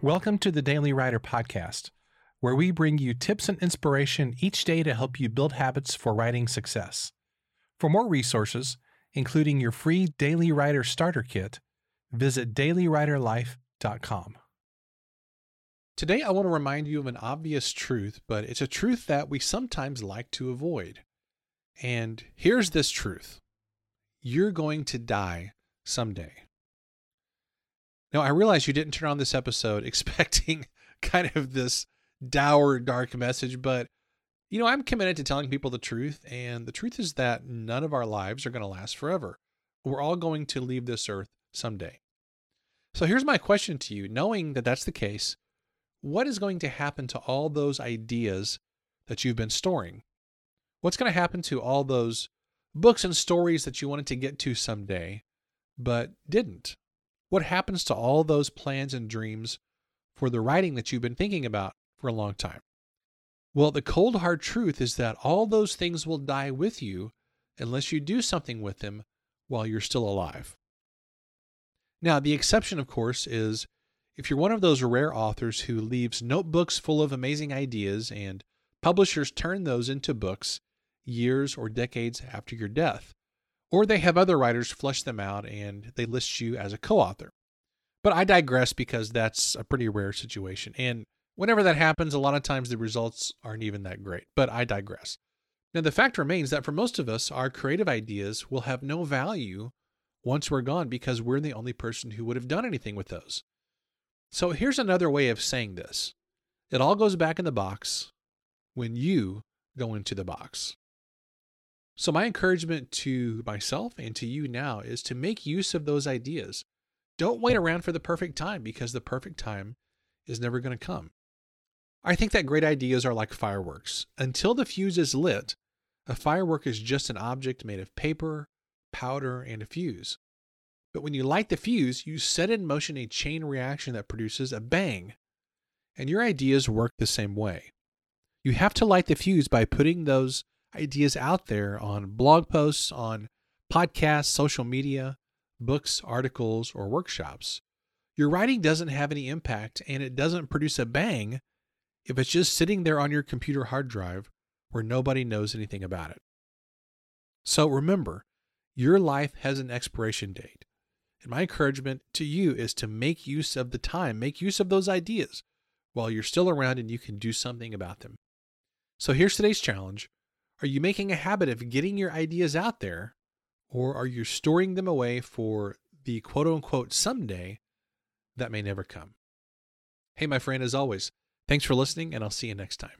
Welcome to the Daily Writer Podcast, where we bring you tips and inspiration each day to help you build habits for writing success. For more resources, including your free Daily Writer Starter Kit, visit dailywriterlife.com. Today, I want to remind you of an obvious truth, but it's a truth that we sometimes like to avoid. And here's this truth you're going to die someday. Now, I realize you didn't turn on this episode expecting kind of this dour, dark message, but you know, I'm committed to telling people the truth. And the truth is that none of our lives are going to last forever. We're all going to leave this earth someday. So here's my question to you knowing that that's the case, what is going to happen to all those ideas that you've been storing? What's going to happen to all those books and stories that you wanted to get to someday, but didn't? What happens to all those plans and dreams for the writing that you've been thinking about for a long time? Well, the cold hard truth is that all those things will die with you unless you do something with them while you're still alive. Now, the exception, of course, is if you're one of those rare authors who leaves notebooks full of amazing ideas and publishers turn those into books years or decades after your death. Or they have other writers flesh them out and they list you as a co author. But I digress because that's a pretty rare situation. And whenever that happens, a lot of times the results aren't even that great. But I digress. Now, the fact remains that for most of us, our creative ideas will have no value once we're gone because we're the only person who would have done anything with those. So here's another way of saying this it all goes back in the box when you go into the box. So, my encouragement to myself and to you now is to make use of those ideas. Don't wait around for the perfect time because the perfect time is never going to come. I think that great ideas are like fireworks. Until the fuse is lit, a firework is just an object made of paper, powder, and a fuse. But when you light the fuse, you set in motion a chain reaction that produces a bang. And your ideas work the same way. You have to light the fuse by putting those ideas out there on blog posts, on podcasts, social media, books, articles, or workshops. Your writing doesn't have any impact and it doesn't produce a bang if it's just sitting there on your computer hard drive where nobody knows anything about it. So remember, your life has an expiration date. And my encouragement to you is to make use of the time, make use of those ideas while you're still around and you can do something about them. So here's today's challenge are you making a habit of getting your ideas out there, or are you storing them away for the quote unquote someday that may never come? Hey, my friend, as always, thanks for listening, and I'll see you next time.